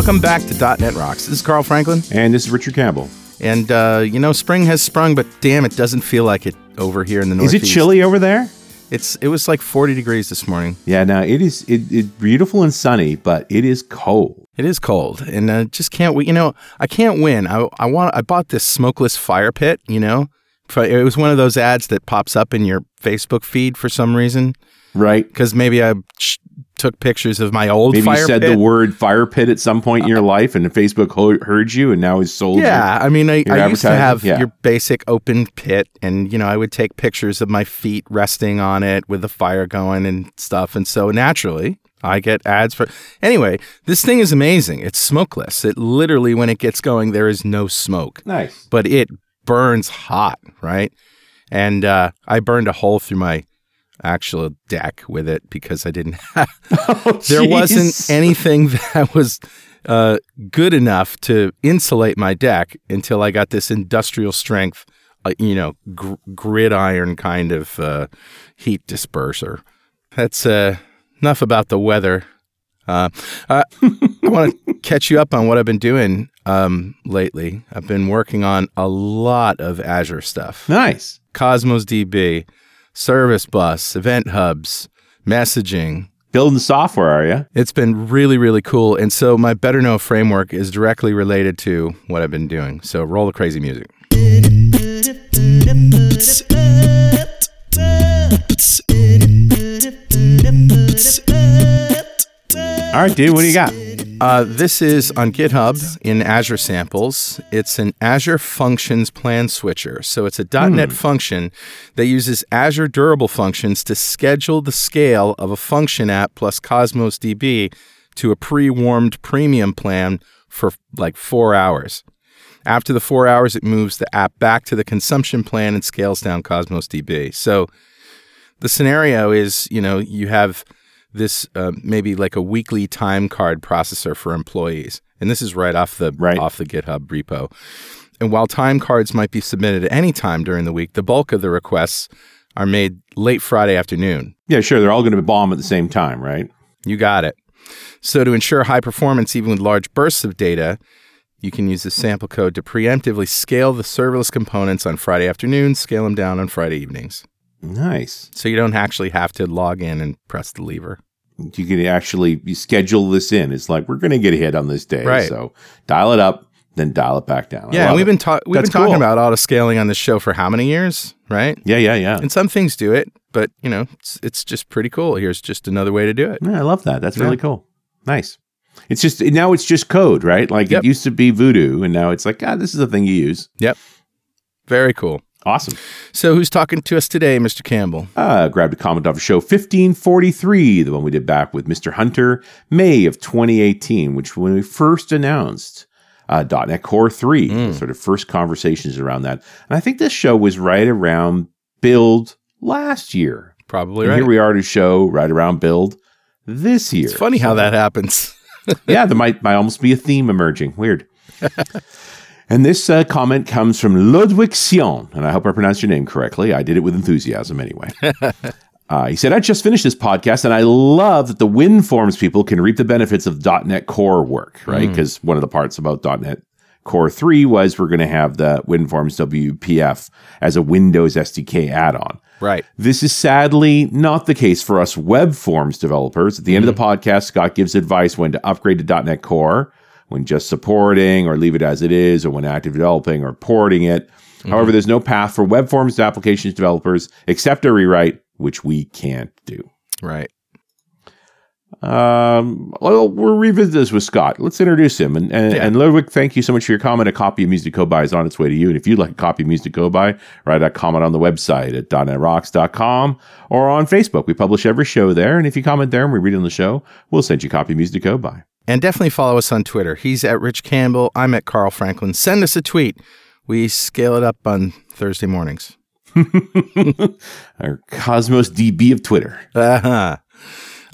Welcome back to .NET Rocks. This is Carl Franklin, And this is Richard Campbell. and uh, you know spring has sprung, but damn, it doesn't feel like it over here in the north. Is it chilly over there? It's it was like 40 degrees this morning. Yeah, now it is it, it beautiful and sunny, but it is cold. It is cold, and uh, just can't. wait. You know, I can't win. I I want. I bought this smokeless fire pit. You know, it was one of those ads that pops up in your Facebook feed for some reason. Right? Because maybe I took pictures of my old Maybe you said pit. the word fire pit at some point in your life, and Facebook ho- heard you, and now has sold you. Yeah, I mean, I, I used to have Yeah. your basic open pit, and you know, I would take pictures of my feet resting on it with the fire going and stuff, and so naturally, I get ads for. Anyway, this thing is amazing. It's smokeless. It literally, when it gets going, there is no smoke, Nice. but it burns hot, right? And uh, I burned a hole through my actual deck with it because I didn't have there wasn't anything that was uh, good enough to insulate my deck until I got this industrial strength, uh, you know, gr- gridiron kind of uh, heat disperser. That's uh, enough about the weather. Uh, uh, I want to catch you up on what I've been doing um, lately. I've been working on a lot of Azure stuff. Nice. Cosmos DB, Service Bus, Event Hubs, messaging. Building software, are you? It's been really, really cool. And so my Better Know framework is directly related to what I've been doing. So roll the crazy music. All right, dude. What do you got? Uh, this is on GitHub in Azure samples. It's an Azure Functions plan switcher. So it's a .NET function that uses Azure durable functions to schedule the scale of a function app plus Cosmos DB to a pre-warmed premium plan for like four hours. After the four hours, it moves the app back to the consumption plan and scales down Cosmos DB. So the scenario is, you know, you have this uh, maybe like a weekly time card processor for employees, and this is right off the Right. off the GitHub repo. And while time cards might be submitted at any time during the week, the bulk of the requests are made late Friday afternoon. Yeah, sure. They're all going to be bomb at the same time, right? You got it. So to ensure high performance even with large bursts of data, you can use the sample code to preemptively scale the serverless components on Friday afternoons, scale them down on Friday evenings. Nice. So you don't actually have to log in and press the lever. You can actually you schedule this in. It's like we're going to get a hit on this day, Right. so dial it up, then dial it back down. Yeah, and we've it. been ta- we've That's been talking cool. about auto scaling on this show for how many years, right? Yeah, yeah, yeah. And some things do it, but you know, it's, it's just pretty cool. Here's just another way to do it. Yeah, I love that. That's Yeah. really cool. Nice. It's just now it's just code, right? Like Yep. it used to be Voodoo, and now it's like, ah, this is a thing you use. Yep. Very cool. Awesome. So who's talking to us today, Mr. Campbell? Uh, grabbed a comment off of show 1543, the one we did back with Mr. Hunter, May of 2018, which when we first announced uh, .NET Core 3, Mm. sort of first conversations around that. And I think this show was right around build last year. Probably And right. here we are to show right around build this year. It's funny how that happens. yeah, there might, might almost be a theme emerging. Weird. and this uh, comment comes from Ludwig Sion, and I hope I pronounced your name correctly. I did it with enthusiasm anyway. Uh, he said, I just finished this podcast and I love that the WinForms people can reap the benefits of .NET Core work, right? Because one of the parts about .NET Core 3 was we're going to have the WinForms WPF as a Windows SDK add-on. right. This is sadly not the case for us web forms developers. At the end of the podcast, Scott gives advice when to upgrade to .NET Core, when just supporting or leave it as it is, or when active developing or porting it. However, there's no path for web forms to applications developers except a rewrite, which we can't do. Right. Um, well, we'll revisit this with Scott. Let's introduce him. And and, Yeah. and Ludwig, thank you so much for your comment. A copy of Music to Go By is on its way to you. And if you'd like a copy of Music to Go By, write a comment on the website at .netrocks.com or on Facebook. We publish every show there. And if you comment there and we read on the show, we'll send you a copy of Music to Go By. And definitely follow us on Twitter. He's at Rich Campbell. I'm at Carl Franklin. Send us a tweet. We scale it up on Thursday mornings. Our Cosmos DB of Twitter. Uh-huh.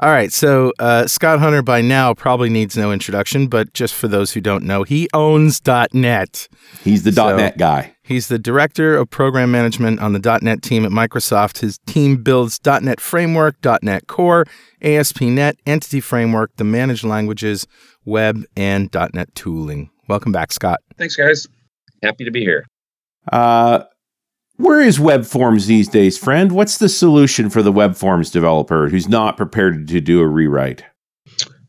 All right. So uh, Scott Hunter by now probably needs no introduction, but just for those who don't know, he owns .NET. He's the So- .NET guy. He's the director of program management on the .NET team at Microsoft. His team builds .NET Framework, .NET Core, ASP.NET, Entity Framework, the managed languages, web and .NET tooling. Welcome back, Scott. Thanks, guys. Happy to be here. Uh, where is web forms these days, friend? What's the solution for the web forms developer who's not prepared to do a rewrite?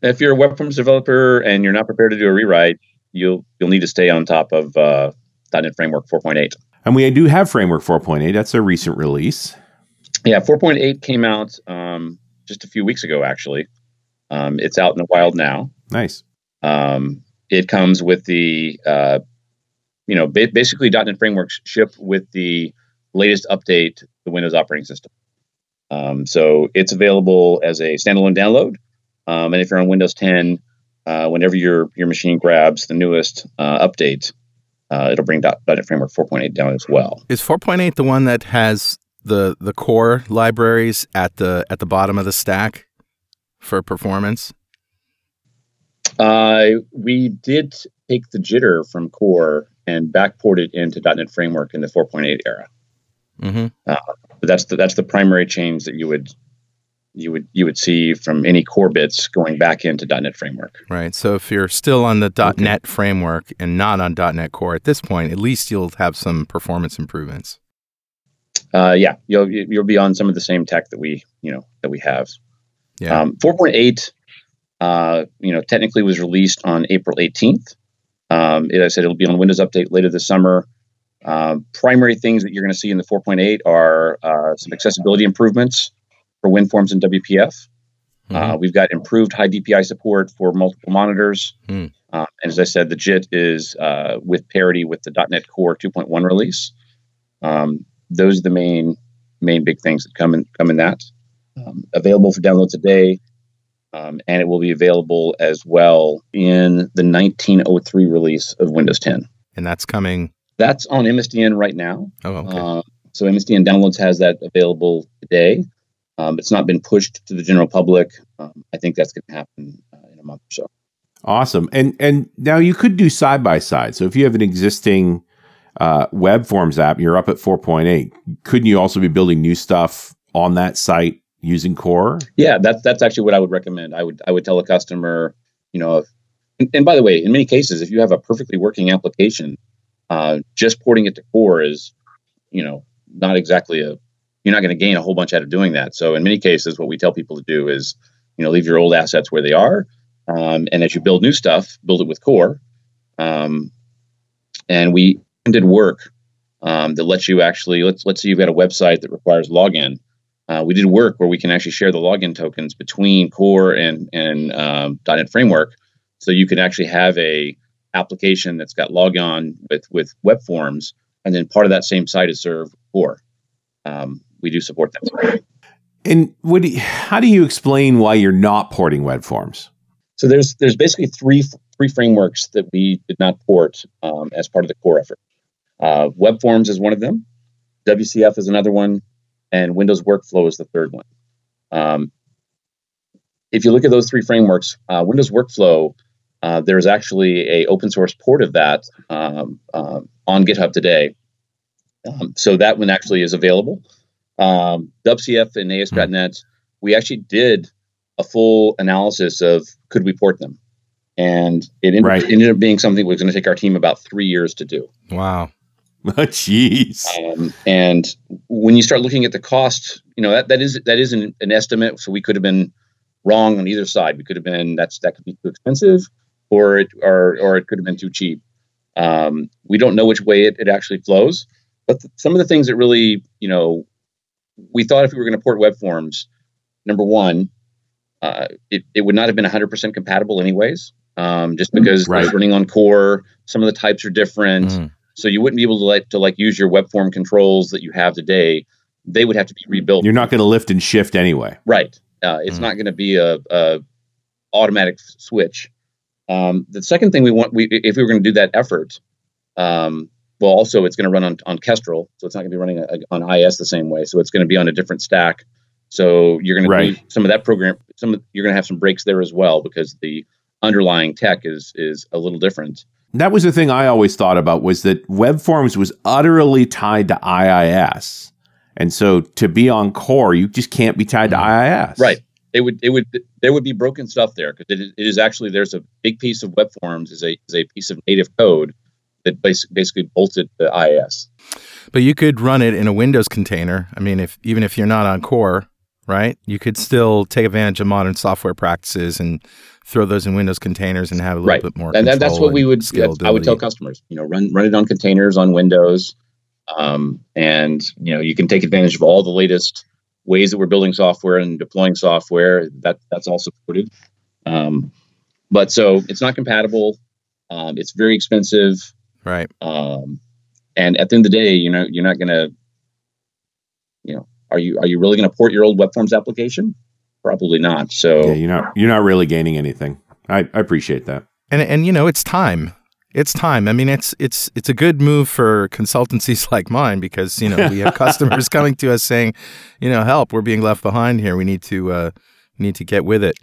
If you're a web forms developer and you're not prepared to do a rewrite, you'll you'll need to stay on top of uh, .NET Framework 4.8. And we do have Framework 4.8. That's a recent release. Yeah, 4.8 came out um, just a few weeks ago, actually. Um, it's out in the wild now. Nice. Um, it comes with the, uh, you know, ba- basically .NET frameworks ship with the latest update the Windows operating system. Um, so it's available as a standalone download. Um, and if you're on Windows 10, uh, whenever your your machine grabs the newest uh, update, uh, it'll bring .NET Framework 4.8 down as well. Is 4.8 the one that has the the core libraries at the at the bottom of the stack for performance? Uh, we did take the jitter from core and backport it into .NET Framework in the 4.8 era. Mm-hmm. Uh, that's the that's the primary change that you would you would you would see from any core bits going back into .NET Framework. Right. So if you're still on the okay. .NET Framework and not on .NET Core at this point, at least you'll have some performance improvements. Uh, yeah, you'll you'll be on some of the same tech that we you know that we have. Yeah. Um, 4.8, uh, you know, technically was released on April 18th. Um, as I said, it'll be on Windows Update later this summer. Uh, primary things that you're going to see in the 4.8 are uh, some accessibility improvements for WinForms and WPF. Mm-hmm. Uh, we've got improved high DPI support for multiple monitors. Mm. Uh, and as I said, the JIT is uh, with parity with the .NET Core 2.1 release. Um, those are the main main big things that come in come in that. Um, available for download today, um, and it will be available as well in the 1903 release of Windows 10. And that's coming. That's on MSDN right now. Oh, okay. Uh, so MSDN Downloads has that available today. Um, it's not been pushed to the general public. Um, I think that's going to happen uh, in a month or so. Awesome. And and now you could do side by side. So if you have an existing uh, web forms app, you're up at 4.8. Couldn't you also be building new stuff on that site using Core? Yeah, that's that's actually what I would recommend. I would I would tell a customer, you know, if, and, and, by the way, in many cases, if you have a perfectly working application, uh, just porting it to Core is, you know, not exactly a you're not going to gain a whole bunch out of doing that. So in many cases, what we tell people to do is, you know, leave your old assets where they are, um, and as you build new stuff, build it with Core. Um, and we did work um, that lets you actually let's let's say you've got a website that requires login. Uh, we did work where we can actually share the login tokens between Core and and um, .NET Framework, so you can actually have a application that's got logon with with web forms, and then part of that same site is served Core. Um, we do support that. And what do you, how do you explain why you're not porting web forms? So there's there's basically three three frameworks that we did not port um, as part of the core effort. Uh, Web Forms is one of them. WCF is another one, and Windows Workflow is the third one. Um, if you look at those three frameworks, uh, Windows Workflow, uh, there's actually a open source port of that um, uh, on GitHub today. Um, so that one actually is available. Um, WCF and ASP.NET, we actually did a full analysis of could we port them, and it ended, right. ended up being something that was going to take our team about three years to do. Wow. Jeez. Um, and when you start looking at the cost, you know that that is that is an, an, estimate. So we could have been wrong on either side. We could have been that's that could be too expensive, or it or or it could have been too cheap. Um, we don't know which way it, it actually flows. But th- some of the things that really, you know, we thought if we were going to port web forms, number one, uh, it, it would not have been 100% compatible anyways, um, just because right. it's running on core. Some of the types are different. Mm. So you wouldn't be able to like to like use your web form controls that you have today. They would have to be rebuilt. You're not going to lift and shift anyway. Right. Uh, it's mm. not going to be a, a, automatic switch. Um, the second thing we want, we if we were going to do that effort, um, well, also it's going to run on on Kestrel, so it's not going to be running a, a, on IIS the same way. So it's going to be on a different stack. So you're going to right. some of that program. Some of, you're going to have some breaks there as well because the underlying tech is is a little different. That was the thing I always thought about was that web forms was utterly tied to IIS. And so to be on core, you just can't be tied to mm-hmm. IIS. Right. it would it would there would be broken stuff there because it, it is actually there's a big piece of web forms is a is a piece of native code that basically basically bolted the IIS. But you could run it in a Windows container. I mean, if even if you're not on core, right? You could still take advantage of modern software practices and throw those in Windows containers and have a little right. bit more. And that, that's what we would. I would tell customers, you know, run run it on containers on Windows, um, and you know you can take advantage of all the latest ways that we're building software and deploying software. That that's all supported. Um, but so it's not compatible. Um, it's very expensive. Right. Um, and at the end of the day, you know, you're not going to, are you are you really going to port your old web forms application? Probably not. So yeah, you're not you're not really gaining anything. I, I appreciate that. And and you know, it's time. It's time. I mean, it's it's it's a good move for consultancies like mine because you know we have customers coming to us saying, you know, help, we're being left behind here. We need to uh, need to get with it.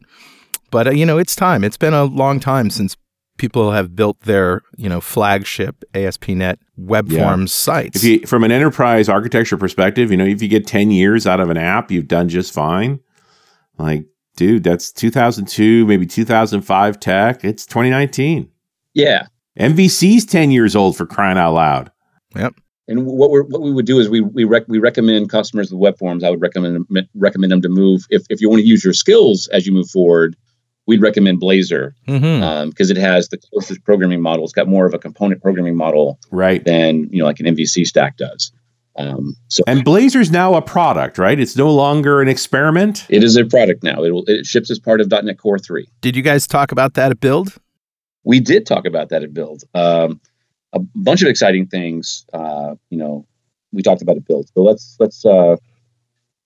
But uh, you know, it's time. It's been a long time since people have built their you know flagship ASP.NET web yeah. forms sites. If you, from an enterprise architecture perspective, you know, if you get ten years out of an app, you've done just fine. Like, dude, that's 2002, maybe 2005 tech. It's 2019. Yeah. MVC's 10 years old for crying out loud. Yep. And what we what we would do is we we, rec- we recommend customers with web forms. I would recommend recommend them to move if if you want to use your skills as you move forward we'd recommend Blazor because mm-hmm. um, it has the closest programming model. It's got more of a component programming model, right? Than you know, like an MVC stack does. Um, so and Blazor's now a product, right? It's no longer an experiment. It is a product now. It, will, it ships as part of .NET Core three. Did you guys talk about that at Build? We did talk about that at Build. Um, a bunch of exciting things. Uh, you know, we talked about at Build. So let's let's uh,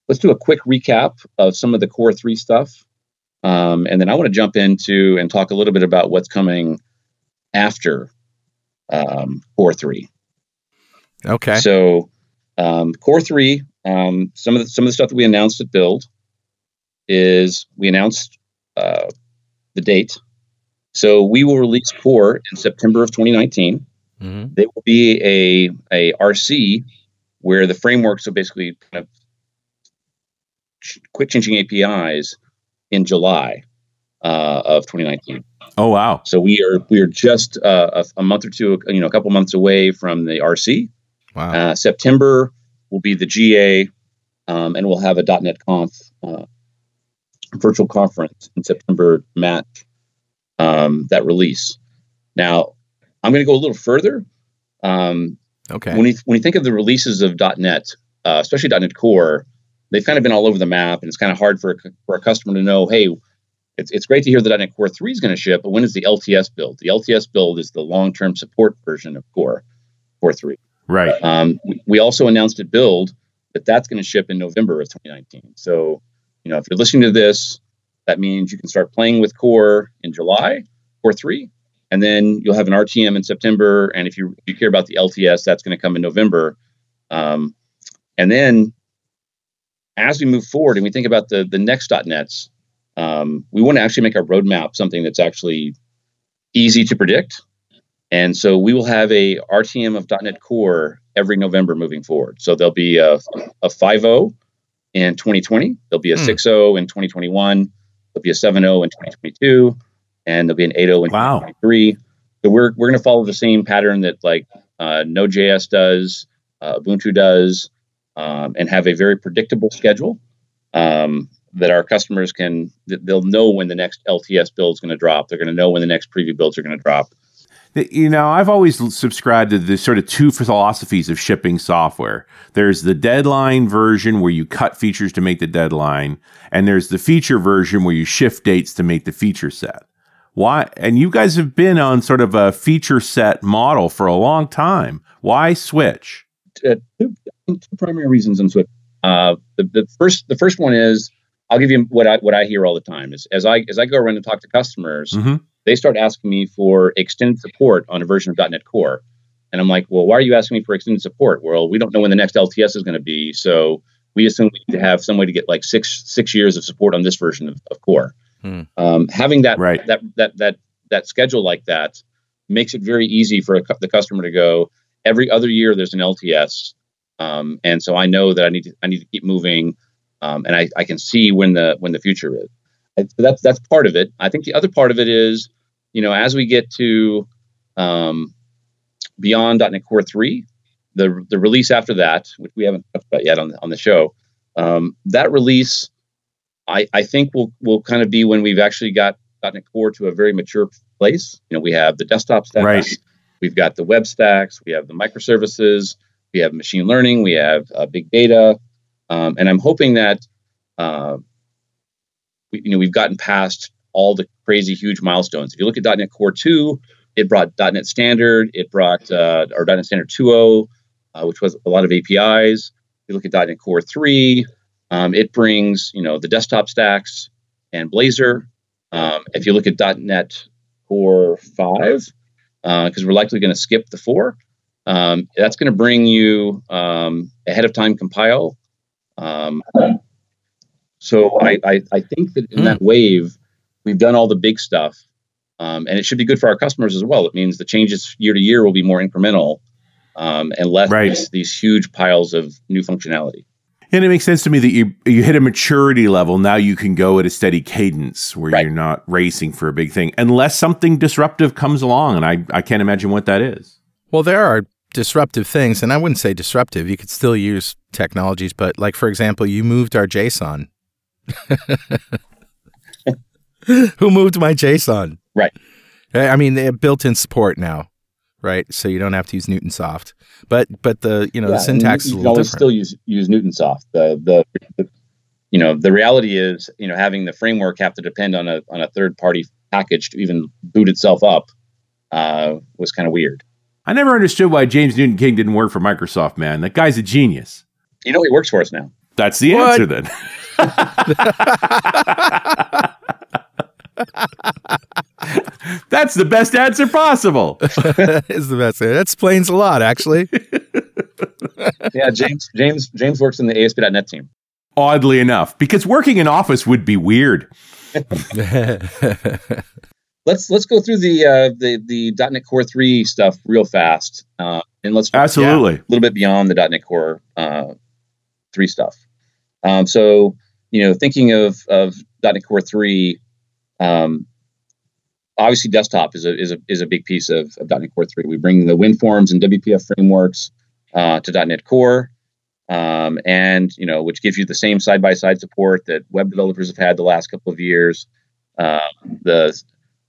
let's do a quick recap of some of the Core three stuff. Um, and then I want to jump into and talk a little bit about what's coming after um, Core 3. Okay. So, um, Core 3, um, some of the, some of the stuff that we announced at Build is we announced uh, the date. So we will release Core in September of 2019. Mm-hmm. They will be a a RC where the frameworks so basically kind of quick changing APIs in July uh, of 2019. Oh wow! So we are we are just uh, a, a, month or two, you know, a couple months away from the RC. Wow. Uh, September will be the GA, um, and we'll have a .NET Conf uh, virtual conference in September. Match um, that release. Now, I'm going to go a little further. Um, okay. When you when you think of the releases of .NET, uh, especially .NET Core, they've kind of been all over the map, and it's kind of hard for a, for a customer to know, hey, it's, it's great to hear that .NET Core 3 is going to ship, but when is the LTS build? The LTS build is the long-term support version of Core Core 3. Right. Um, we, we also announced at Build that that's going to ship in November of 2019. So, you know, if you're listening to this, that means you can start playing with Core in July, Core 3, and then you'll have an RTM in September. And if you, if you care about the LTS, that's going to come in November. Um, and then as we move forward and we think about the the next .NETs, um, we want to actually make our roadmap something that's actually easy to predict. And so we will have a RTM of .NET Core every November moving forward. So there'll be a, a 5.0 in 2020, there'll be a hmm. 6.0 in 2021, there'll be a 7.0 in 2022, and there'll be an 8.0 in wow. 2023. So we're, we're going to follow the same pattern that like uh, Node.js does, uh, Ubuntu does, um, and have a very predictable schedule um, that our customers can they'll know when the next LTS build is going to drop. They're going to know when the next preview builds are going to drop. You know, I've always subscribed to the sort of two philosophies of shipping software. There's the deadline version where you cut features to make the deadline, and there's the feature version where you shift dates to make the feature set. Why? And you guys have been on sort of a feature set model for a long time. Why switch? Uh, two, two primary reasons I'm switching. Uh, the, the first the first one is I'll give you what I what I hear all the time is as I as I go around and talk to customers, mm-hmm. they start asking me for extended support on a version of .NET Core, and I'm like, well, why are you asking me for extended support? Well, we don't know when the next LTS is going to be, so we assume we need to have some way to get like six six years of support on this version of, of Core. Hmm. Um, having that right. that that that that schedule like that makes it very easy for a, the customer to go every other year. There's an LTS. Um, and so I know that I need to I need to keep moving um, and I, I can see when the when the future is. So that's that's part of it. I think the other part of it is, you know, as we get to um, beyond .NET Core three, the the release after that, which we haven't talked about yet on the, on the show, um, that release, I I think will will kind of be when we've actually got .NET Core to a very mature place. You know, we have the desktop stacks, Right. We've got the web stacks, we have the microservices, we have machine learning, we have uh, big data, um, and I'm hoping that uh, we, you know we've gotten past all the crazy huge milestones. If you look at .NET Core 2, it brought .NET Standard, it brought uh, .NET Standard 2.0, uh, which was a lot of APIs. If you look at .NET Core 3, um, it brings you know the desktop stacks and Blazor. Um, if you look at .NET Core 5, because we're likely going to skip the 4, um, that's going to bring you um, ahead of time compile. Um, so I, I, I think that in Hmm. that wave, we've done all the big stuff, um, and it should be good for our customers as well. It means the changes year to year will be more incremental um, and less Right. these huge piles of new functionality. And it makes sense to me that you you hit a maturity level. Now you can go at a steady cadence where Right. you're not racing for a big thing, unless something disruptive comes along. And I, I can't imagine what that is. Well, there are disruptive things, and I wouldn't say disruptive. You could still use technologies, but like for example, you moved our JSON. Who moved my JSON? Right. I I mean, they have built-in support now, right? So you don't have to use Newtonsoft. But but the you know the Yeah, and syntax you, is a you can little always different. still use use Newtonsoft. The, the the you know the reality is you know having the framework have to depend on a on a third party package to even boot itself up uh, was kind of weird. I never understood why James Newton King didn't work for Microsoft, man. That guy's a genius. You know he works for us now. That's the What? answer then. That's the best answer possible. is the best. Answer. That explains a lot, actually. Yeah, James James James works in the ASP.NET team. Oddly enough, because working in office would be weird. Let's let's go through the uh, the the .NET Core three stuff real fast, uh, and let's Absolutely. a little bit beyond the .NET Core uh, three stuff. Um, so you know, thinking of of .NET Core three, um, obviously desktop is a is a is a big piece of, of .NET Core three. We bring the WinForms and WPF frameworks uh, to .NET Core, um, and you know, which gives you the same side by side support that web developers have had the last couple of years. Uh, the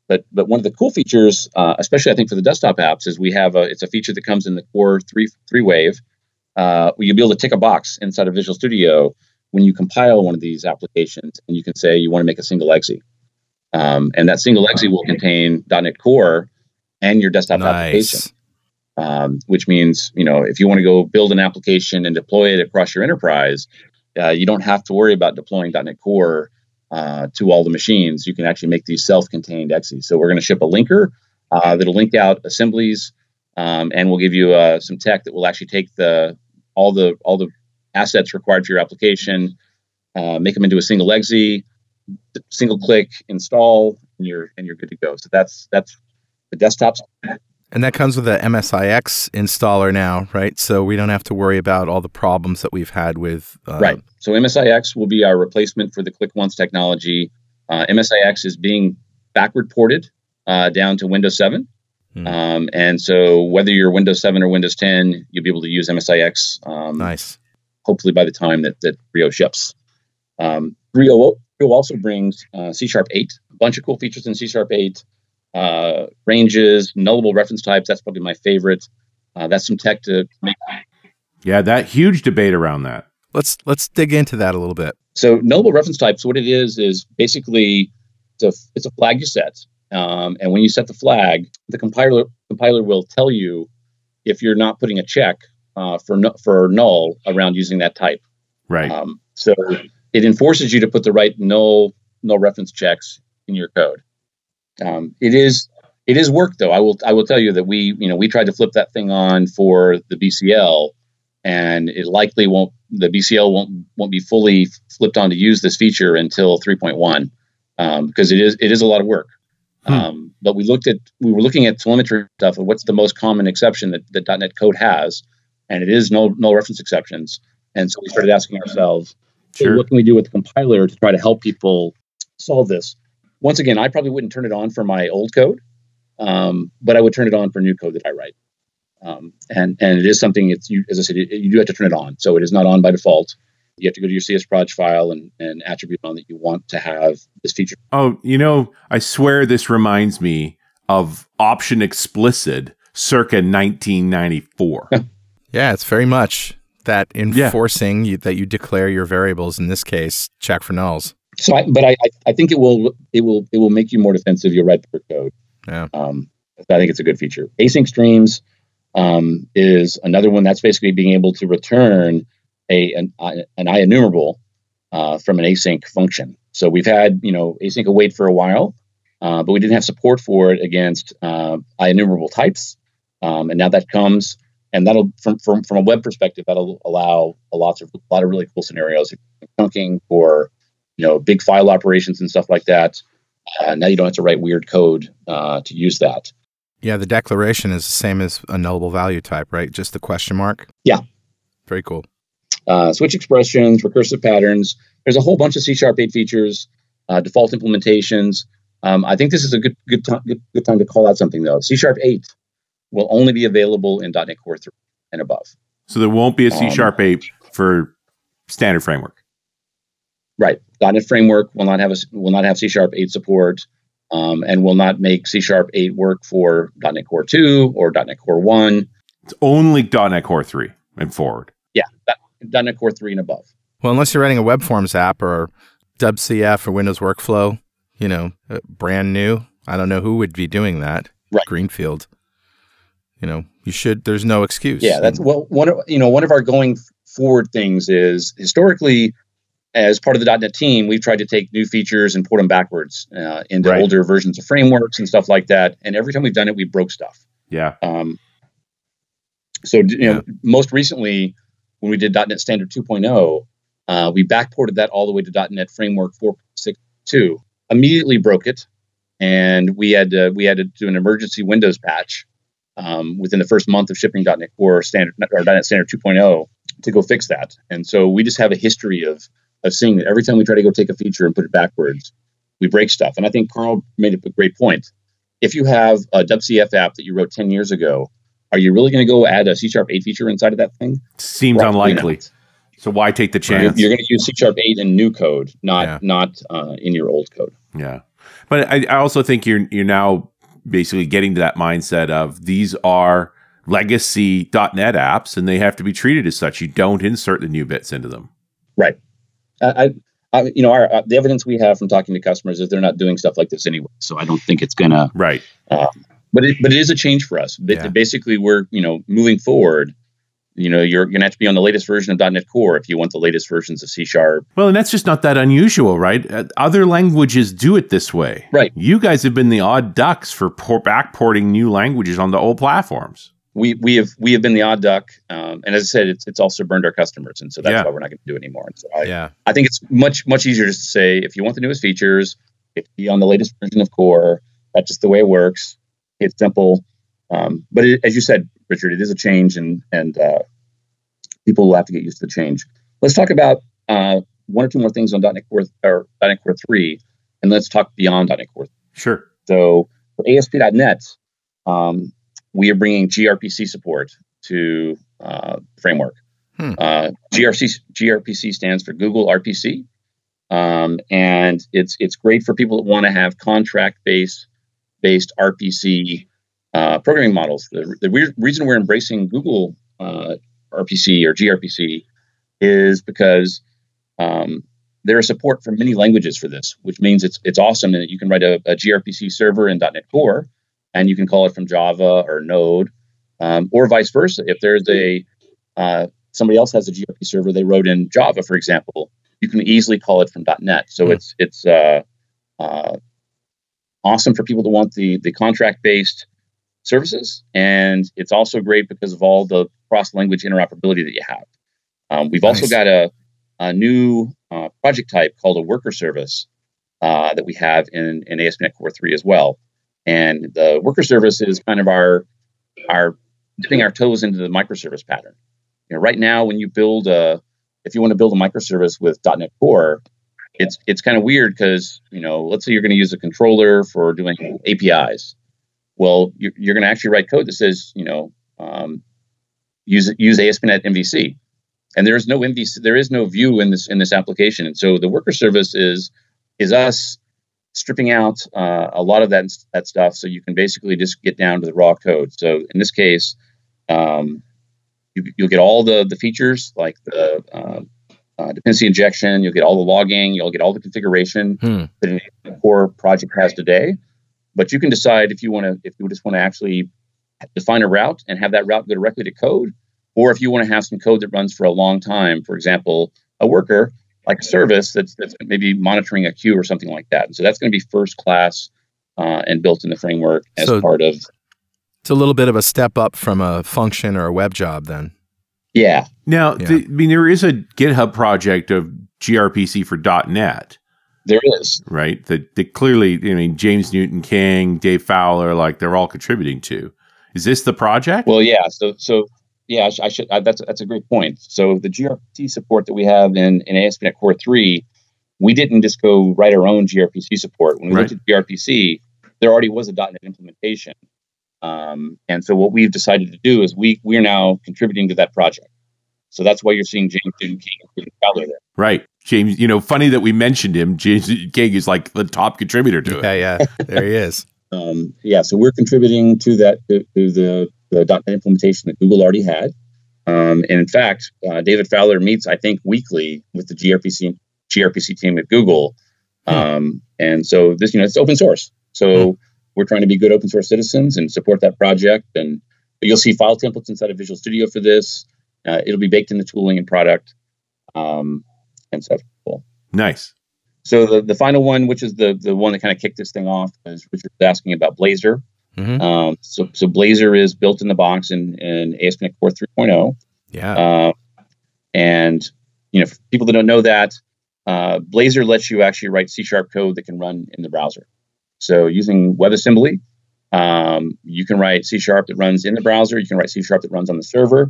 but but one of the cool features, uh, especially I think for the desktop apps, is we have a it's a feature that comes in the Core three three wave. Uh, you'll be able to tick a box inside of Visual Studio when you compile one of these applications, and you can say you want to make a single exe, um, and that single exe will contain .NET Core and your desktop application. Um, which means you know if you want to go build an application and deploy it across your enterprise, uh, you don't have to worry about deploying .NET Core uh, to all the machines. You can actually make these self-contained exes. So we're going to ship a linker uh, that'll link out assemblies, um, and we'll give you uh, some tech that will actually take the all the all the assets required for your application, uh, make them into a single exe, single click install and you're and you're good to go so that's that's the desktops and that comes with the MSIX installer now, right? So we don't have to worry about all the problems that we've had with. Uh, right. So MSIX will be our replacement for the Click Once technology. Uh, MSIX is being backward ported uh, down to Windows 7. Mm. Um, and so whether you're Windows 7 or Windows 10, you'll be able to use MSIX. Um, nice. Hopefully by the time that, that Rio ships. Um, Go also brings uh, C Sharp 8, a bunch of cool features in C Sharp 8, uh, ranges, nullable reference types. That's probably my favorite. Uh, that's some tech to make. Yeah, that huge debate around that. Let's let's dig into that a little bit. So nullable reference types, what it is is basically it's a, it's a flag you set, um, and when you set the flag, the compiler compiler will tell you if you're not putting a check uh, for for null around using that type. Right. Um, so it enforces you to put the right null null reference checks in your code. Um, it is it is work though. I will I will tell you that we you know we tried to flip that thing on for the BCL, and it likely won't the BCL won't won't be fully flipped on to use this feature until 3.1 um, because it is it is a lot of work. Hmm. Um, but we looked at we were looking at telemetry stuff of what's the most common exception that, that .NET code has, and it is null null reference exceptions. And so we started asking ourselves, So Sure. what can we do with the compiler to try to help people solve this? Once again, I probably wouldn't turn it on for my old code, um, but I would turn it on for new code that I write. Um, and and it is something. It's you, as I said, you, you do have to turn it on. So it is not on by default. You have to go to your csproj file and, and attribute on that you want to have this feature. Oh, you know, I swear this reminds me of option explicit circa 1994. Yeah, it's very much that enforcing you, that you declare your variables. In this case, check for nulls. So, I, but I, I- I think it will it will it will make you more defensive. You'll write better code. Yeah. Um, I think it's a good feature. Async streams um, is another one that's basically being able to return a an, an IEnumerable uh, from an async function. So we've had you know async await for a while, uh, but we didn't have support for it against uh, IEnumerable types, um, and now that comes. And that'll, from, from from a web perspective, that'll allow a lot of a lot of really cool scenarios, chunking for you know big file operations and stuff like that. Uh, now you don't have to write weird code uh, to use that. Yeah, the declaration is the same as a nullable value type, right? Just the question mark. Yeah. Very cool. uh, switch expressions, recursive patterns. There's a whole bunch of C Sharp 8 features, uh, default implementations. Um, I think this is a good good time good, good time to call out something though. C Sharp 8 will only be available in .NET Core 3 and above. so there won't be a C Um, Sharp 8 for standard framework. Right. .NET Framework will not have a, will not have C Sharp 8 support, um, and will not make C Sharp 8 work for .NET Core 2 or .NET Core 1. It's only .NET Core 3 and forward. Yeah, that, .NET Core 3 and above. Well, unless you're writing a web forms app or WCF or Windows Workflow, you know, uh, brand new. I don't know who would be doing that. Right. Greenfield. You know, you should. There's no excuse. Yeah, that's well one of you know one of our going forward things is historically as part of the .NET team, we've tried to take new features and port them backwards uh, into Right. older versions of frameworks and stuff like that. And every time we've done it, we broke stuff. Yeah. Um, so you know, most recently when we did .NET Standard 2.0, uh, we backported that all the way to .NET Framework 4.6.2. Immediately broke it, and we had to, we had to do an emergency Windows patch um, within the first month of shipping .NET Core Standard or .NET Standard 2.0 to go fix that. And so we just have a history of of seeing that every time we try to go take a feature and put it backwards, we break stuff. And I think Carl made a great point. If you have a WCF app that you wrote 10 years ago, are you really going to go add a C Sharp 8 feature inside of that thing? Seems Probably unlikely. not. So why take the You're, chance? you're going to use C Sharp 8 in new code, not Yeah. not uh, in your old code. Yeah, but I, I also think you're you're now basically getting to that mindset of these are legacy .NET apps, and they have to be treated as such. You don't insert the new bits into them. Right. I, I you know, our, uh, the evidence we have from talking to customers is they're not doing stuff like this anyway. So I don't think it's gonna. Right. But it, but it is a change for us. Yeah. Basically, we're you know moving forward. You know, you're going to have to be on the latest version of .NET Core if you want the latest versions of C Sharp. Well, and that's just not that unusual, right? Uh, Other languages do it this way. Right. You guys have been the odd ducks for por- backporting new languages onto old platforms. We we have we have been the odd duck, um, and as I said, it's it's also burned our customers, and so that's Yeah. why we're not going to do it anymore. And so I, Yeah. I think it's much much easier just to say if you want the newest features, it be on the latest version of Core. That's just the way it works. It's simple, um, but it, as you said, Richard, it is a change, and and uh, people will have to get used to the change. Let's talk about uh, one or two more things on .NET Core or .NET Core three, and let's talk beyond .NET Core. Sure. So for ASP.NET, um, we are bringing gRPC support to uh, framework. Hmm. Uh, GRC, gRPC stands for Google RPC, um, and it's it's great for people that want to have contract based based RPC uh, programming models. The, the re- reason we're embracing Google uh, RPC or gRPC is because um, there is support for many languages for this, which means it's it's awesome and you can write a, a gRPC server in .NET Core, and you can call it from Java or Node, um, or vice versa. If there's a uh, somebody else has a gRPC server they wrote in Java, for example, you can easily call it from .NET. So Hmm. it's it's uh, uh, awesome for people to want the the contract based services, and it's also great because of all the cross language interoperability that you have. Um, we've also got a a new uh, project type called a worker service uh, that we have in, in ASP.NET Core 3 as well. And the worker service is kind of our our dipping our toes into the microservice pattern. You know, right now, when you build a if you want to build a microservice with .NET Core, it's it's kind of weird because you know, let's say you're going to use a controller for doing APIs. Well, you're, you're going to actually write code that says, you know, um, use use ASP.NET MVC, and there is no MVC, there is no view in this in this application. And so the worker service is is us stripping out uh, a lot of that that stuff, so you can basically just get down to the raw code. So in this case, um, you, will get all the the features like the uh, uh, dependency injection. You'll get all the logging. You'll get all the configuration hmm. that a core project has today. But you can decide if you want to if you just want to actually define a route and have that route go directly to code, or if you want to have some code that runs for a long time. For example, a worker like a service that's that's maybe monitoring a queue or something like that. And so that's going to be first class uh, and built in the framework as so part of. It's a little bit of a step up from a function or a web job, then. Yeah. Now, yeah. The, I mean, there is a GitHub project of gRPC for .NET. There is right that, that clearly, I mean, James Newton King, Dave Fowler, like they're all contributing to. Is this the project? Well, yeah. So, so yeah, I, sh- I should. I, that's that's a great point. So the gRPC support that we have in in ASP.NET Core three, we didn't just go write our own gRPC support. When we right. looked at gRPC, there already was a .NET implementation. Um, and so what we've decided to do is we we're now contributing to that project. So that's why you're seeing James Newton King and Fowler there. Right. James, you know, funny that we mentioned him. James King is like the top contributor to yeah, it. Yeah, yeah. There he is. um, yeah, so we're contributing to that to, to the, the .NET implementation that Google already had. Um, and in fact, uh, David Fowler meets, I think, weekly with the gRPC gRPC team at Google. Hmm. Um, and so this, you know, it's open source. So hmm we're trying to be good open source citizens and support that project. And you'll see file templates inside of Visual Studio for this. Uh, it'll be baked in the tooling and product, um, and so cool. Nice. So the, the final one, which is the the one that kind of kicked this thing off, is Richard was asking about Blazor. Mm-hmm. Um, so so Blazor is built in the box in in ASP.NET Core 3.0. Yeah. Uh, and you know, people that don't know that, uh, Blazor lets you actually write C sharp code that can run in the browser. So using WebAssembly, um, you can write C sharp that runs in the browser. You can write C sharp that runs on the server.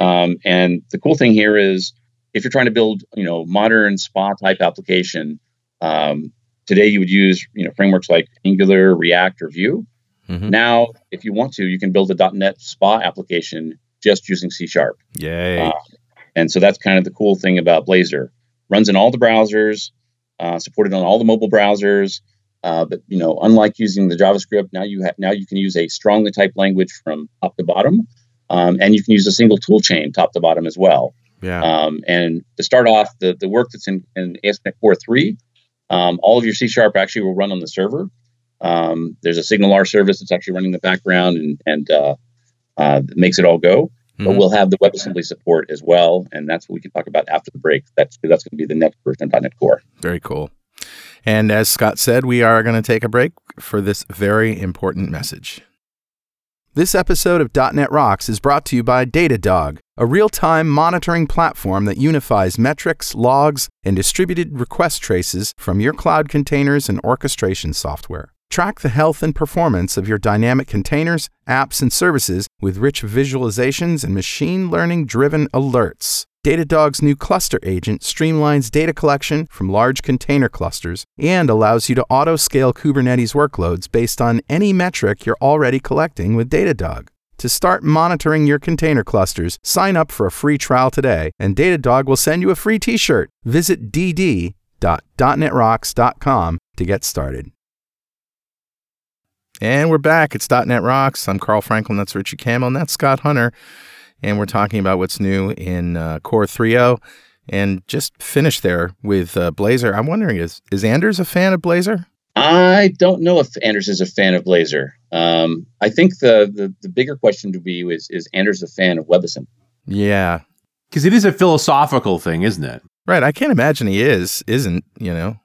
Um, and the cool thing here is, if you're trying to build, you know, modern SPA type application, um, today you would use, you know, frameworks like Angular, React, or Vue. Mm-hmm. Now, if you want to, you can build a .NET SPA application just using C sharp. Yay! Uh, and so that's kind of the cool thing about Blazor. Runs in all the browsers, uh, supported on all the mobile browsers. Uh, but you know, unlike using the JavaScript, now you have now you can use a strongly typed language from top to bottom, um, and you can use a single tool chain top to bottom as well. Yeah. Um, and to start off, the the work that's in, in ASP.NET Core three, um, all of your C sharp actually will run on the server. Um, there's a SignalR service that's actually running in the background and and uh, uh, makes it all go. Mm-hmm. But we'll have the WebAssembly support as well, and that's what we can talk about after the break. That's that's going to be the next version of .NET Core. Very cool. And as Scott said, we are going to take a break for this very important message. This episode of .NET Rocks is brought to you by Datadog, a real-time monitoring platform that unifies metrics, logs, and distributed request traces from your cloud containers and orchestration software. Track the health and performance of your dynamic containers, apps, and services with rich visualizations and machine learning driven alerts. Datadog's new cluster agent streamlines data collection from large container clusters and allows you to auto scale Kubernetes workloads based on any metric you're already collecting with Datadog. To start monitoring your container clusters, sign up for a free trial today, and Datadog will send you a free t shirt. Visit dd.netrocks.com to get started. And we're back. It's .NET Rocks. I'm Carl Franklin. That's Richie Campbell. And that's Scott Hunter and we're talking about what's new in uh, Core 3.0. And just finished there with uh, Blazor. I'm wondering is is Anders a fan of Blazor? I don't know if Anders is a fan of Blazor. Um, I think the, the, the bigger question to be is is Anders a fan of WebAssembly? Yeah, because it is a philosophical thing, isn't it? Right. I can't imagine he is. Isn't you know?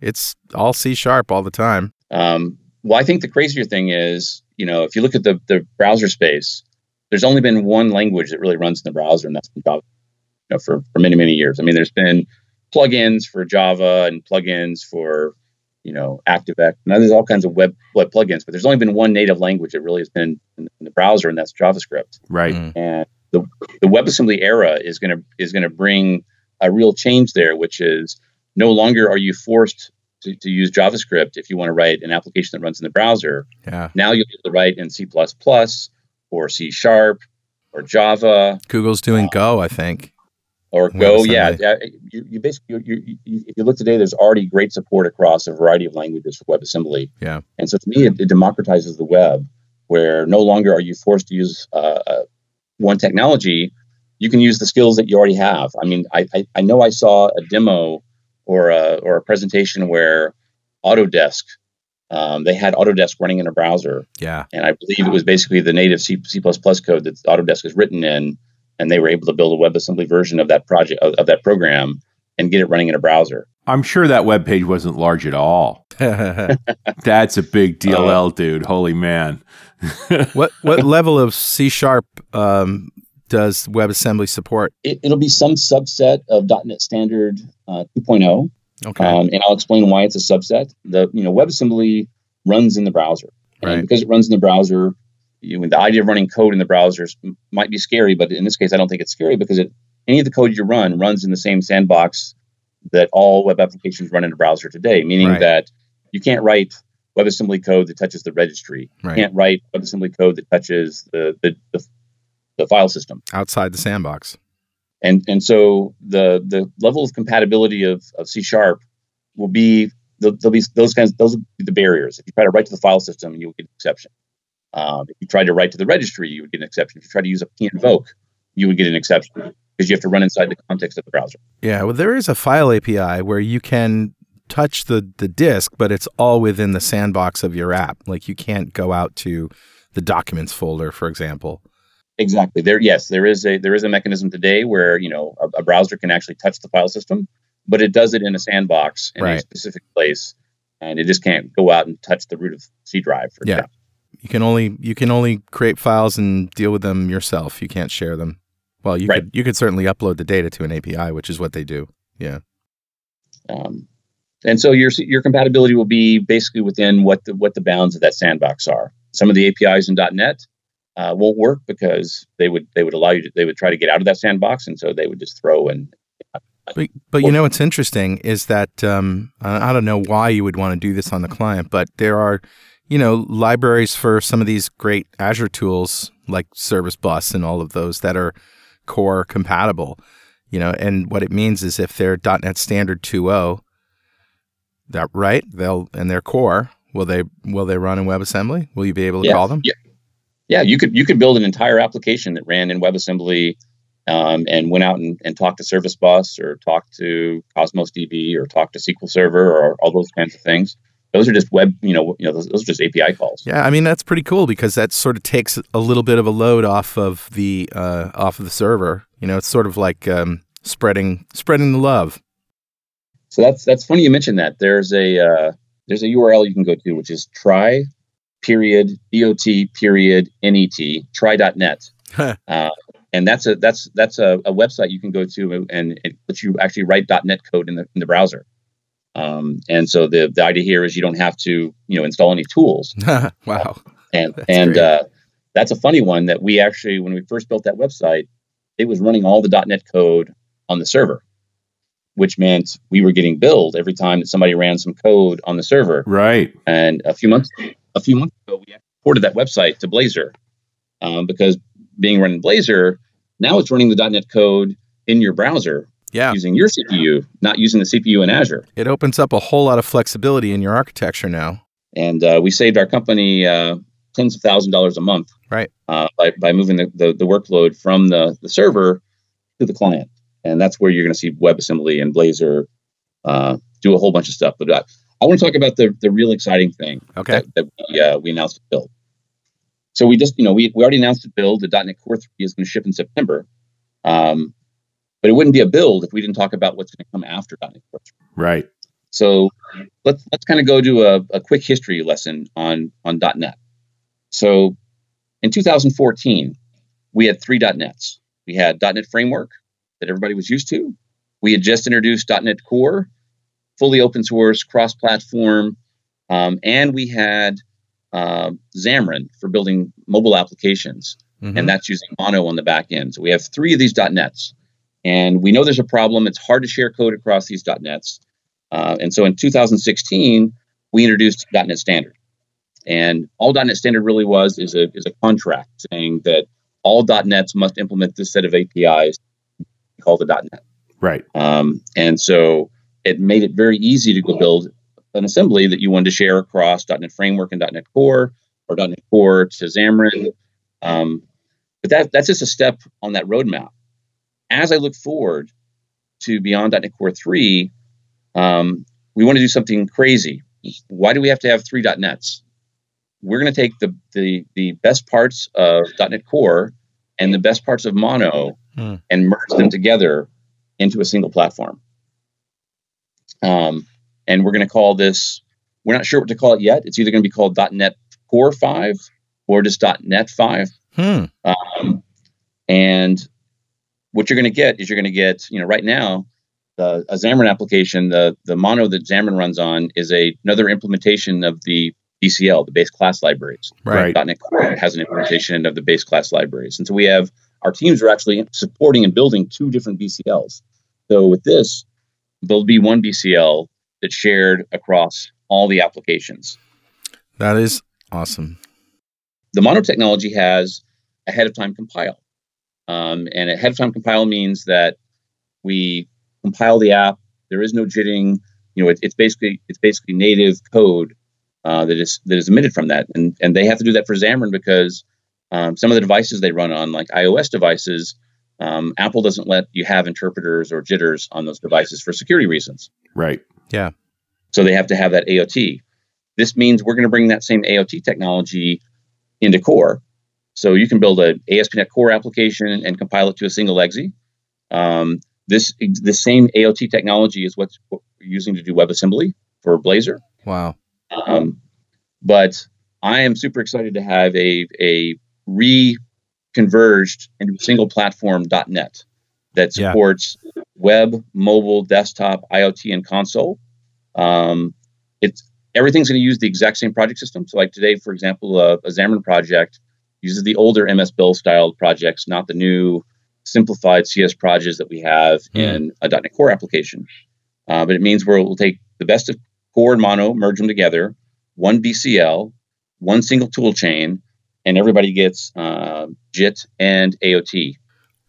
It's all C sharp all the time. Um, well, I think the crazier thing is, you know, if you look at the the browser space, there's only been one language that really runs in the browser, and that's been Java. You know, for for many many years. I mean, there's been plugins for Java and plugins for you know ActiveX. Now there's all kinds of web web plugins, but there's only been one native language that really has been in, in the browser, and that's JavaScript. Right. Mm. And the the WebAssembly era is gonna is gonna bring a real change there, which is no longer are you forced to, to use JavaScript if you want to write an application that runs in the browser. Yeah. Now you'll be able to write in C or C Sharp or Java. Google's doing uh, Go, I think. Or Go, yeah. You, you basically, you, you, if you look today, there's already great support across a variety of languages for WebAssembly. Yeah. And so to me, it, it democratizes the web, where no longer are you forced to use uh, uh, one technology. You can use the skills that you already have. I mean, I, I, I know I saw a demo or a, or a presentation where Autodesk um, they had Autodesk running in a browser. Yeah. And I believe it was basically the native C, C++ code that Autodesk is written in, and they were able to build a WebAssembly version of that project of, of that program and get it running in a browser. I'm sure that web page wasn't large at all. That's a big DLL, uh, dude. Holy man. what what level of C sharp um, does WebAssembly support? It, will be some subset of .NET Standard uh, 2.0. Okay. Um, and I'll explain why it's a subset. The you know WebAssembly runs in the browser, and right. because it runs in the browser, you, the idea of running code in the browsers might be scary, but in this case, I don't think it's scary because it, any of the code you run runs in the same sandbox that all web applications run in a browser today. Meaning right. that you can't write WebAssembly code that touches the registry. Right. You can't write WebAssembly code that touches the, the, the the file system outside the sandbox. And and so the the level of compatibility of, of C sharp will be there'll be those kinds those will be the barriers. If you try to write to the file system, you will get an exception. Um, if you try to write to the registry, you would get an exception. If you try to use a pinvoke, you would get an exception because you have to run inside the context of the browser. Yeah, well, there is a file API where you can touch the the disk, but it's all within the sandbox of your app. Like you can't go out to the documents folder, for example. Exactly. There, yes, there is a there is a mechanism today where you know a, a browser can actually touch the file system, but it does it in a sandbox in right. a specific place, and it just can't go out and touch the root of C drive. For yeah, example. you can only you can only create files and deal with them yourself. You can't share them. Well, you right. could you could certainly upload the data to an API, which is what they do. Yeah. Um, and so your your compatibility will be basically within what the what the bounds of that sandbox are. Some of the APIs in .NET uh, won't work because they would they would allow you to, they would try to get out of that sandbox and so they would just throw and but, but you know what's interesting is that um, I don't know why you would want to do this on the client, but there are, you know, libraries for some of these great Azure tools like Service Bus and all of those that are core compatible. You know, and what it means is if they're .NET Standard 2.0, that right, they'll and their core will they will they run in WebAssembly? Will you be able to yeah, call them? Yeah, yeah, you could you could build an entire application that ran in WebAssembly um, and went out and, and talked to Service Bus or talked to Cosmos DB or talked to SQL Server or all those kinds of things. Those are just web, you know, you know, those, those are just API calls. Yeah, I mean that's pretty cool because that sort of takes a little bit of a load off of the uh, off of the server. You know, it's sort of like um, spreading spreading the love. So that's that's funny you mentioned that. There's a uh, there's a URL you can go to which is try period dot period net. Try.net uh, and that's a that's that's a, a, website you can go to and it lets you actually write dot net code in the in the browser. Um, and so the the idea here is you don't have to you know install any tools. Wow. And that's and uh, that's a funny one that we actually when we first built that website it was running all the dot net code on the server which meant we were getting billed every time that somebody ran some code on the server. Right. And a few months a few months ago, we ported that website to Blazor um, because being run in Blazor, now it's running the .NET code in your browser yeah. using your CPU, not using the CPU in Azure. It opens up a whole lot of flexibility in your architecture now. And uh, we saved our company uh, tens of thousand dollars a month right. Uh, by, by moving the, the, the, workload from the, the server to the client. And that's where you're going to see WebAssembly and Blazor uh, do a whole bunch of stuff. But uh, I want to talk about the the real exciting thing okay. that, that we, uh, we announced at build. So we just, you know, we, we already announced at build the .NET Core 3 is going to ship in September. Um, but it wouldn't be a build if we didn't talk about what's going to come after .NET Core 3. Right. So let's let's kind of go to a, a quick history lesson on on .NET. So in 2014, we had three .NETs. We had .NET Framework that everybody was used to. We had just introduced .NET Core, fully open source, cross platform. Um, and we had uh, Xamarin for building mobile applications. Mm-hmm. And that's using Mono on the back end. So we have three of these .NETs. And we know there's a problem. It's hard to share code across these .NETs. Uh, and so in 2016, we introduced .NET Standard. And all .NET Standard really was is a, is a contract saying that all .NETs must implement this set of APIs called the .NET. Right. Um, and so it made it very easy to go build an assembly that you wanted to share across .NET Framework and .NET Core or .NET Core to Xamarin. Um, but that, that's just a step on that roadmap. As I look forward to beyond .NET Core 3, um, we want to do something crazy. Why do we have to have three .NETs? We're going to take the, the, the best parts of .NET Core and the best parts of Mono hmm. and merge them together into a single platform. Um, and we're going to call this, we're not sure what to call it yet. It's either going to be called .NET Core 5 or just .NET 5. Hmm. Um, and what you're going to get is you're going to get, you know, right now, the, a Xamarin application, the, the mono that Xamarin runs on is a, another implementation of the BCL, the base class libraries. Right. .NET Core has an implementation of the base class libraries. And so we have, our teams are actually supporting and building two different BCLs. So with this, there'll be one BCL that's shared across all the applications. That is awesome. The mono technology has ahead of time compile. Um, and ahead of time compile means that we compile the app. There is no jitting. You know, it, it's basically it's basically native code uh, that is that is emitted from that, and and they have to do that for Xamarin because um, some of the devices they run on, like iOS devices, um, Apple doesn't let you have interpreters or jitters on those devices for security reasons. Right. Yeah. So they have to have that AOT. This means we're going to bring that same AOT technology into core. So you can build a ASP.NET Core application and compile it to a single exe. Um, this the same AOT technology is what we're using to do WebAssembly for Blazor. Wow. Um, but I am super excited to have a a re-converged into a single platform .NET that supports yeah. web, mobile, desktop, IoT, and console. Um, it's everything's going to use the exact same project system. So, like today, for example, uh, a Xamarin project uses the older MS Build style projects, not the new simplified CS projects that we have mm. in a .NET Core application. Uh, but it means we will take the best of Core and Mono, merge them together, one BCL, one single tool chain, and everybody gets uh, JIT and AOT.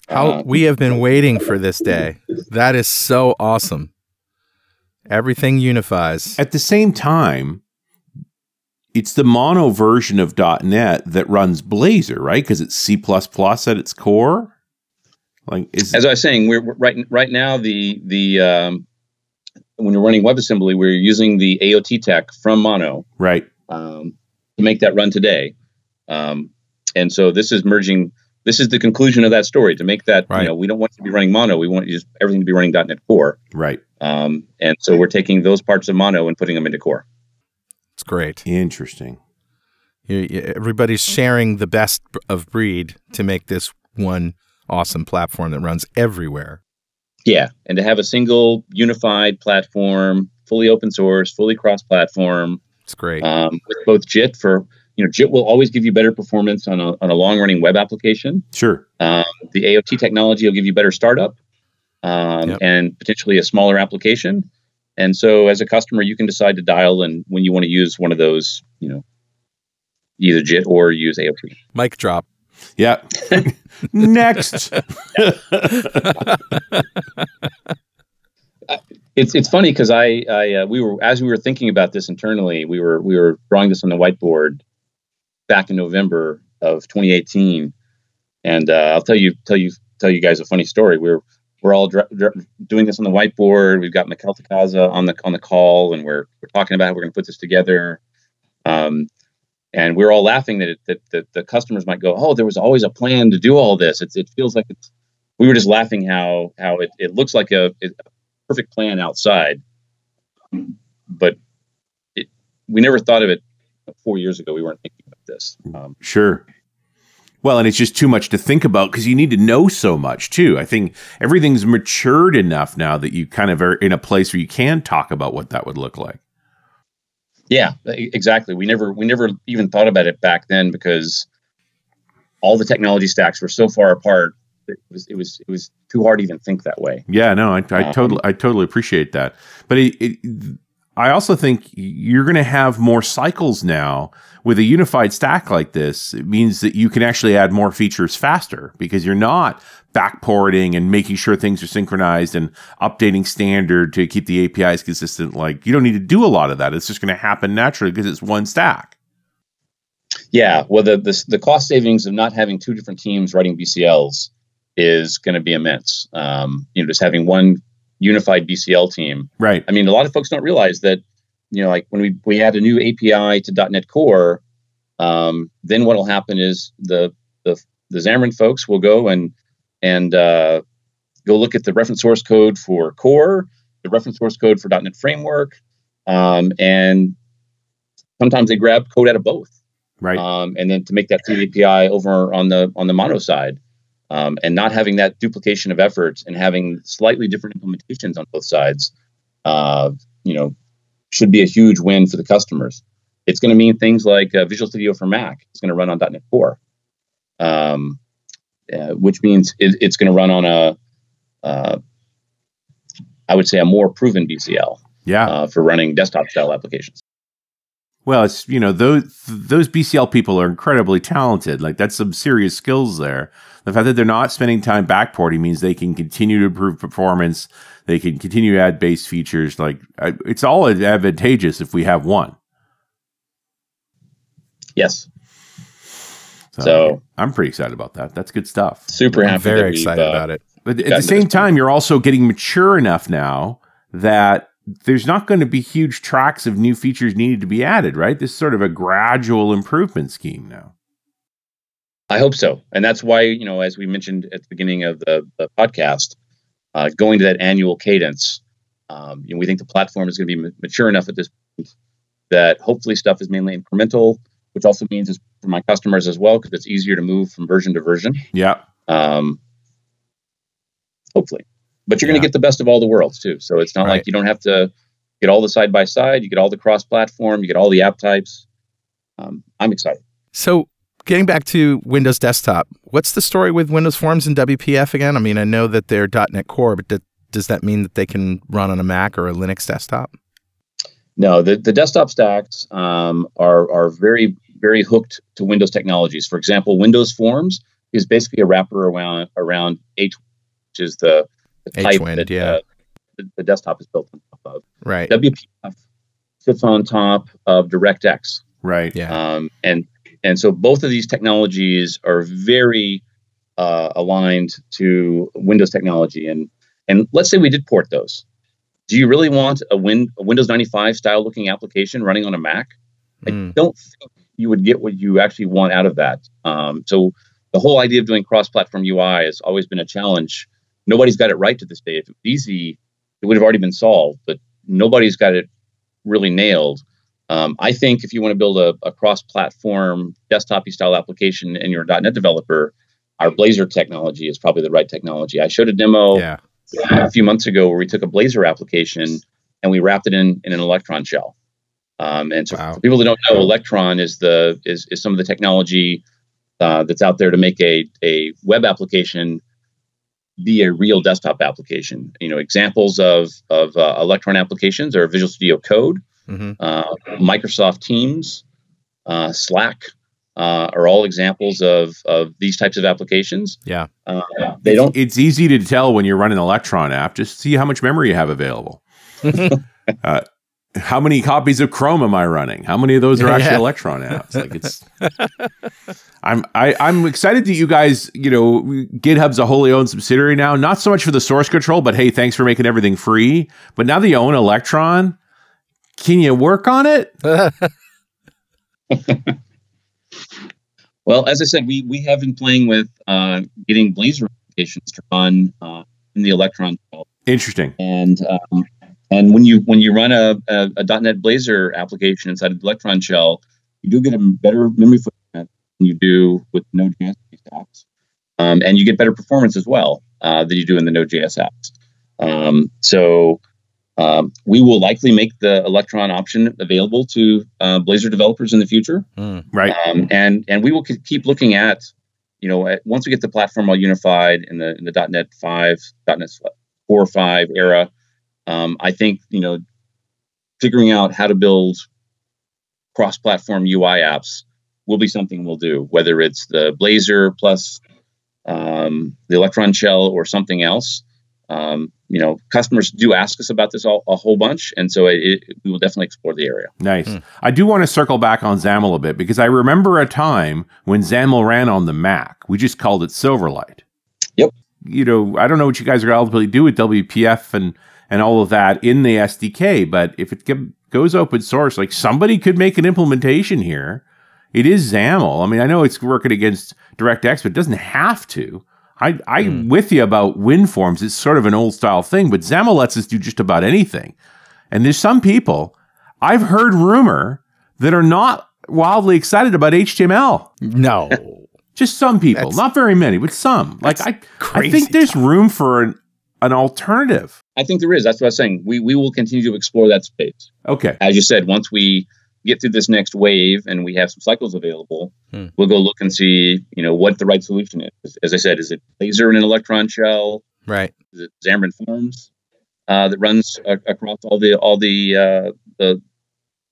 How uh, we have been waiting for this day. That is so awesome. Everything unifies. At the same time, it's the mono version of .NET that runs Blazor, right? Because it's C++ at its core. Like, is as I was saying, we're right right now the the um, when you're running WebAssembly, we're using the AOT tech from Mono, right, um, to make that run today. Um, and so this is merging. This is the conclusion of that story. To make that, right. you know, we don't want to be running Mono. We want just everything to be running .NET Core. Right. Um, and so we're taking those parts of Mono and putting them into Core. It's great. Interesting. everybody's sharing the best of breed to make this one awesome platform that runs everywhere. Yeah, and to have a single unified platform, fully open source, fully cross-platform. It's great. Um, with both JIT for you know JIT will always give you better performance on a on a long-running web application. Sure. Um, the AOT technology will give you better startup um, yep. and potentially a smaller application. And so, as a customer, you can decide to dial and when you want to use one of those, you know, either JIT or use AOT. Mic drop. Yeah. Next. it's it's funny because I I uh, we were as we were thinking about this internally, we were we were drawing this on the whiteboard back in November of 2018, and uh, I'll tell you tell you tell you guys a funny story. We were we're all doing this on the whiteboard. We've got Miguel de Icaza on the on the call, and we're we're talking about how we're going to put this together. Um, and we're all laughing that, it, that, that the customers might go, "Oh, there was always a plan to do all this." It's, it feels like it's. We were just laughing how how it, it looks like a, a perfect plan outside, but it, we never thought of it four years ago. We weren't this. Um, sure. Well, and it's just too much to think about because you need to know so much too. I think everything's matured enough now that you kind of are in a place where you can talk about what that would look like. Yeah, exactly. We never we never even thought about it back then because all the technology stacks were so far apart it was it was it was too hard to even think that way. Yeah, no, I, I Um, totally I totally appreciate that. But it, it, I also think you're going to have more cycles now with a unified stack like this. It means that you can actually add more features faster because you're not backporting and making sure things are synchronized and updating standard to keep the APIs consistent. Like you don't need to do a lot of that. It's just going to happen naturally because it's one stack. Yeah, well, the, the the cost savings of not having two different teams writing BCLs is going to be immense. Um, you know, just having one unified BCL team. Right. I mean, a lot of folks don't realize that. You know, like when we we add a new API to .NET Core, um, then what will happen is the the the Xamarin folks will go and and uh, go look at the reference source code for Core, the reference source code for .NET Framework, um, and sometimes they grab code out of both Right. um, and then to make that through the API over on the on the mono side, um, and not having that duplication of effort and having slightly different implementations on both sides, uh, you know, should be a huge win for the customers. It's going to mean things like uh, Visual Studio for Mac is going to run on .NET Core, um, uh, which means it, it's going to run on a, uh, I would say, a more proven BCL yeah. uh, for running desktop style applications. Well, it's you know those those BCL people are incredibly talented. Like that's some serious skills there. The fact that they're not spending time backporting means they can continue to improve performance. They can continue to add base features. Like it's all advantageous if we have one. Yes, So, So- I'm pretty excited about that. That's good stuff. super happy. I'm very excited uh, about it. But at the same this time, you're also getting mature enough now that there's not going to be huge tracks of new features needed to be added. Right? This is sort of a gradual improvement scheme now. I hope so, and that's why you know, as we mentioned at the beginning of the, the podcast, uh, going to that annual cadence. Um, you know, we think the platform is going to be ma- mature enough at this point that hopefully stuff is mainly incremental, which also means it's for my customers as well because it's easier to move from version to version. Yeah. Um, hopefully, but you're going to get the best of all the worlds too. So it's not Right. like you don't have to get all the side by side. You get all the cross platform. You get all the app types. Um, I'm excited. So, getting back to Windows Desktop, what's the story with Windows Forms and WPF again? I mean, I know that they're .NET Core, but does that mean that they can run on a Mac or a Linux desktop? No, the, the desktop stacks um, are are very very hooked to Windows technologies. For example, Windows Forms is basically a wrapper around around H, which is the, HWND, that yeah. uh, the, the desktop is built on top of. Right. WPF sits on top of DirectX, Right. Yeah. um, and and so both of these technologies are very uh, aligned to Windows technology. And and let's say we did port those. Do you really want a, Win, a Windows 95 style looking application running on a Mac? I Mm. don't think you would get what you actually want out of that. Um, so the whole idea of doing cross-platform UI has always been a challenge. Nobody's got it right to this day. If it was easy, it would have already been solved, but nobody's got it really nailed. Um, I think if you want to build a, a cross-platform desktop style application and you're a .NET developer, our Blazor technology is probably the right technology. I showed a demo Yeah. a few months ago where we took a Blazor application and we wrapped it in, in an Electron shell. Um, and so Wow. for people that don't know, Electron is the is, is some of the technology uh, that's out there to make a, a web application be a real desktop application. You know, examples of of uh, Electron applications are Visual Studio Code, hmm uh, Microsoft Teams, uh, Slack uh, are all examples of of these types of applications. Yeah. Uh, they don't It's easy to tell when you run an Electron app. Just see how much memory you have available. how many copies of Chrome am I running? How many of those are actually Yeah. Electron apps? Like it's. I'm I, I'm excited that you guys, you know, GitHub's a wholly owned subsidiary now. Not so much for the source control, but hey, thanks for making everything free. But now that you own Electron, can you work on it? Well, as I said, we we have been playing with uh, getting Blazor applications to run uh, in the Electron shell. Interesting. and um, and when you when you run a, a, a .NET Blazor application inside of the Electron shell, you do get a better memory footprint than you do with Node.js apps, um, and you get better performance as well uh, than you do in the Node.js apps. Um, so um, we will likely make the Electron option available to uh, Blazor developers in the future Mm. Right. um, and and we will ke- keep looking at you know, at, once we get the platform all unified in the in the .NET five, .NET four or five era, um, I think you know, figuring out how to build cross-platform UI apps will be something we'll do, whether it's the Blazor plus um, the Electron shell or something else. Um, you know, customers do ask us about this all, a whole bunch, and so it, it, we will definitely explore the area. Nice. Hmm. I do want to circle back on XAML a bit because I remember a time when XAML ran on the Mac. We just called it Silverlight. Yep. You know, I don't know what you guys are ultimately do with WPF and and all of that in the SDK, but if it goes open source, like somebody could make an implementation here. It is XAML. I mean, I know it's working against DirectX, but it doesn't have to. I, I'm mm. with you about WinForms. It's sort of an old style thing, but XAML lets us do just about anything. And there's some people I've heard rumor that are not wildly excited about HTML. No. just some people, that's, not very many, but some. Like I, I think there's room for an, an alternative. I think there is. That's what I was saying. We we will continue to explore that space. Okay. As you said, once we get through this next wave and we have some cycles available, hmm. we'll go look and see, you know, what the right solution is. As I said, is it Blazor in an electron shell? Right. Is it Xamarin Forms uh, that runs uh, across all the all the uh, the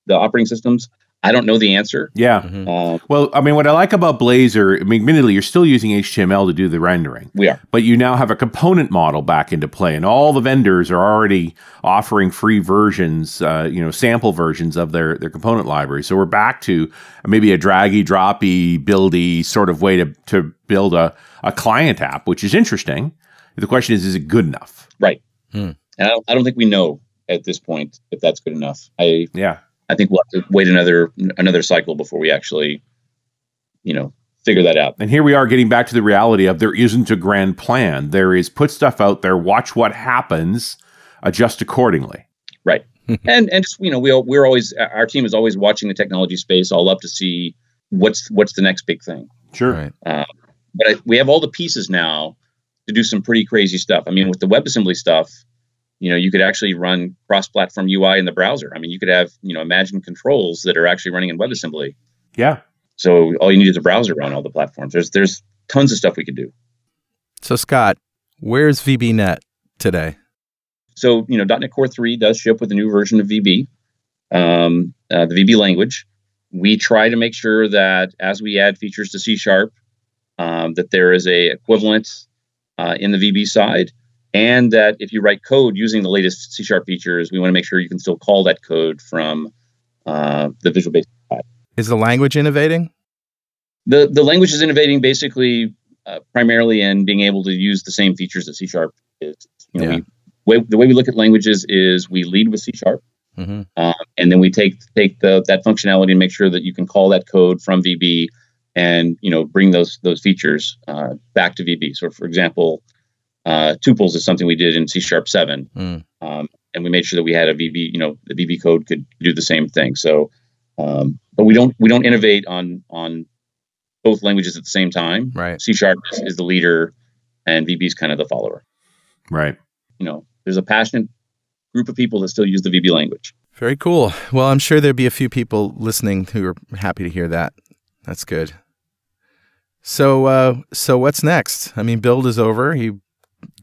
the operating systems? I don't know the answer. Yeah. Mm-hmm. Uh, well, I mean, what I like about Blazor, I mean, admittedly, you're still using HTML to do the rendering. We are. But you now have a component model back into play, and all the vendors are already offering free versions, uh, you know, sample versions of their, their component library. So we're back to maybe a draggy, droppy, buildy sort of way to, to build a, a client app, which is interesting. The question is, is it good enough? Right. Hmm. And I don't, I don't think we know at this point if that's good enough. I yeah. I think we'll have to wait another another cycle before we actually, you know, figure that out. And here we are getting back to the reality of there isn't a grand plan. There is put stuff out there, watch what happens, adjust accordingly. Right. and and just, you know, we we're always our team is always watching the technology space. all up to see what's what's the next big thing. Sure. Right. Uh, but I, we have all the pieces now to do some pretty crazy stuff. I mean, with the WebAssembly stuff, you know you could actually run cross-platform ui in the browser. I mean you could have you know imagine controls that are actually running in webassembly. Yeah. So all you need is a browser on all the platforms. There's there's tons of stuff we could do. So scott where's vbnet today? So you know net core 3 does ship with a new version of vb um, uh, the vb language. We try to make sure that as we add features to c sharp um, that there is a equivalent uh, in the vb side and that if you write code using the latest C sharp features, we want to make sure you can still call that code from uh, the Visual Basic side. Is the language innovating? The the language is innovating basically uh, primarily in being able to use the same features that C sharp is. You know, yeah. we, way, the way we look at languages is we lead with C sharp, mm-hmm. uh, and then we take take the that functionality and make sure that you can call that code from VB and you know bring those those features uh, back to VB. So, for example uh, tuples is something we did in C sharp seven, mm. um, and we made sure that we had a VB. You know, the VB code could do the same thing. So, um, but we don't we don't innovate on on both languages at the same time. Right. C sharp is, is the leader, and VB is kind of the follower. Right. You know, there's a passionate group of people that still use the VB language. Very cool. Well, I'm sure there'd be a few people listening who are happy to hear that. That's good. So, uh, so what's next? I mean, build is over. You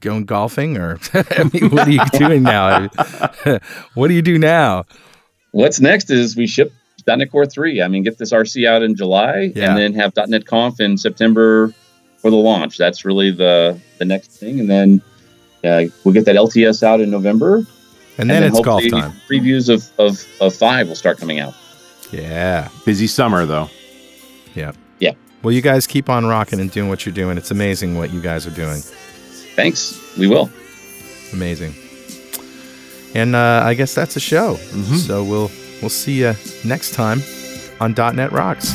going golfing or I mean, what are you doing now? what do you do now? What's next is we ship .NET Core 3. I mean, get this RC out in July yeah. and then have .NET Conf in September for the launch. That's really the the next thing. And then uh, we'll get that LTS out in November. And then, then it's golf time. Previews of, of, of 5 will start coming out. Yeah. Busy summer, though. Yeah. Yeah. Well, you guys keep on rocking and doing what you're doing. It's amazing what you guys are doing. Thanks. We will. Amazing. And uh, I guess that's a show. Mm-hmm. So we'll we'll see you next time on .NET Rocks.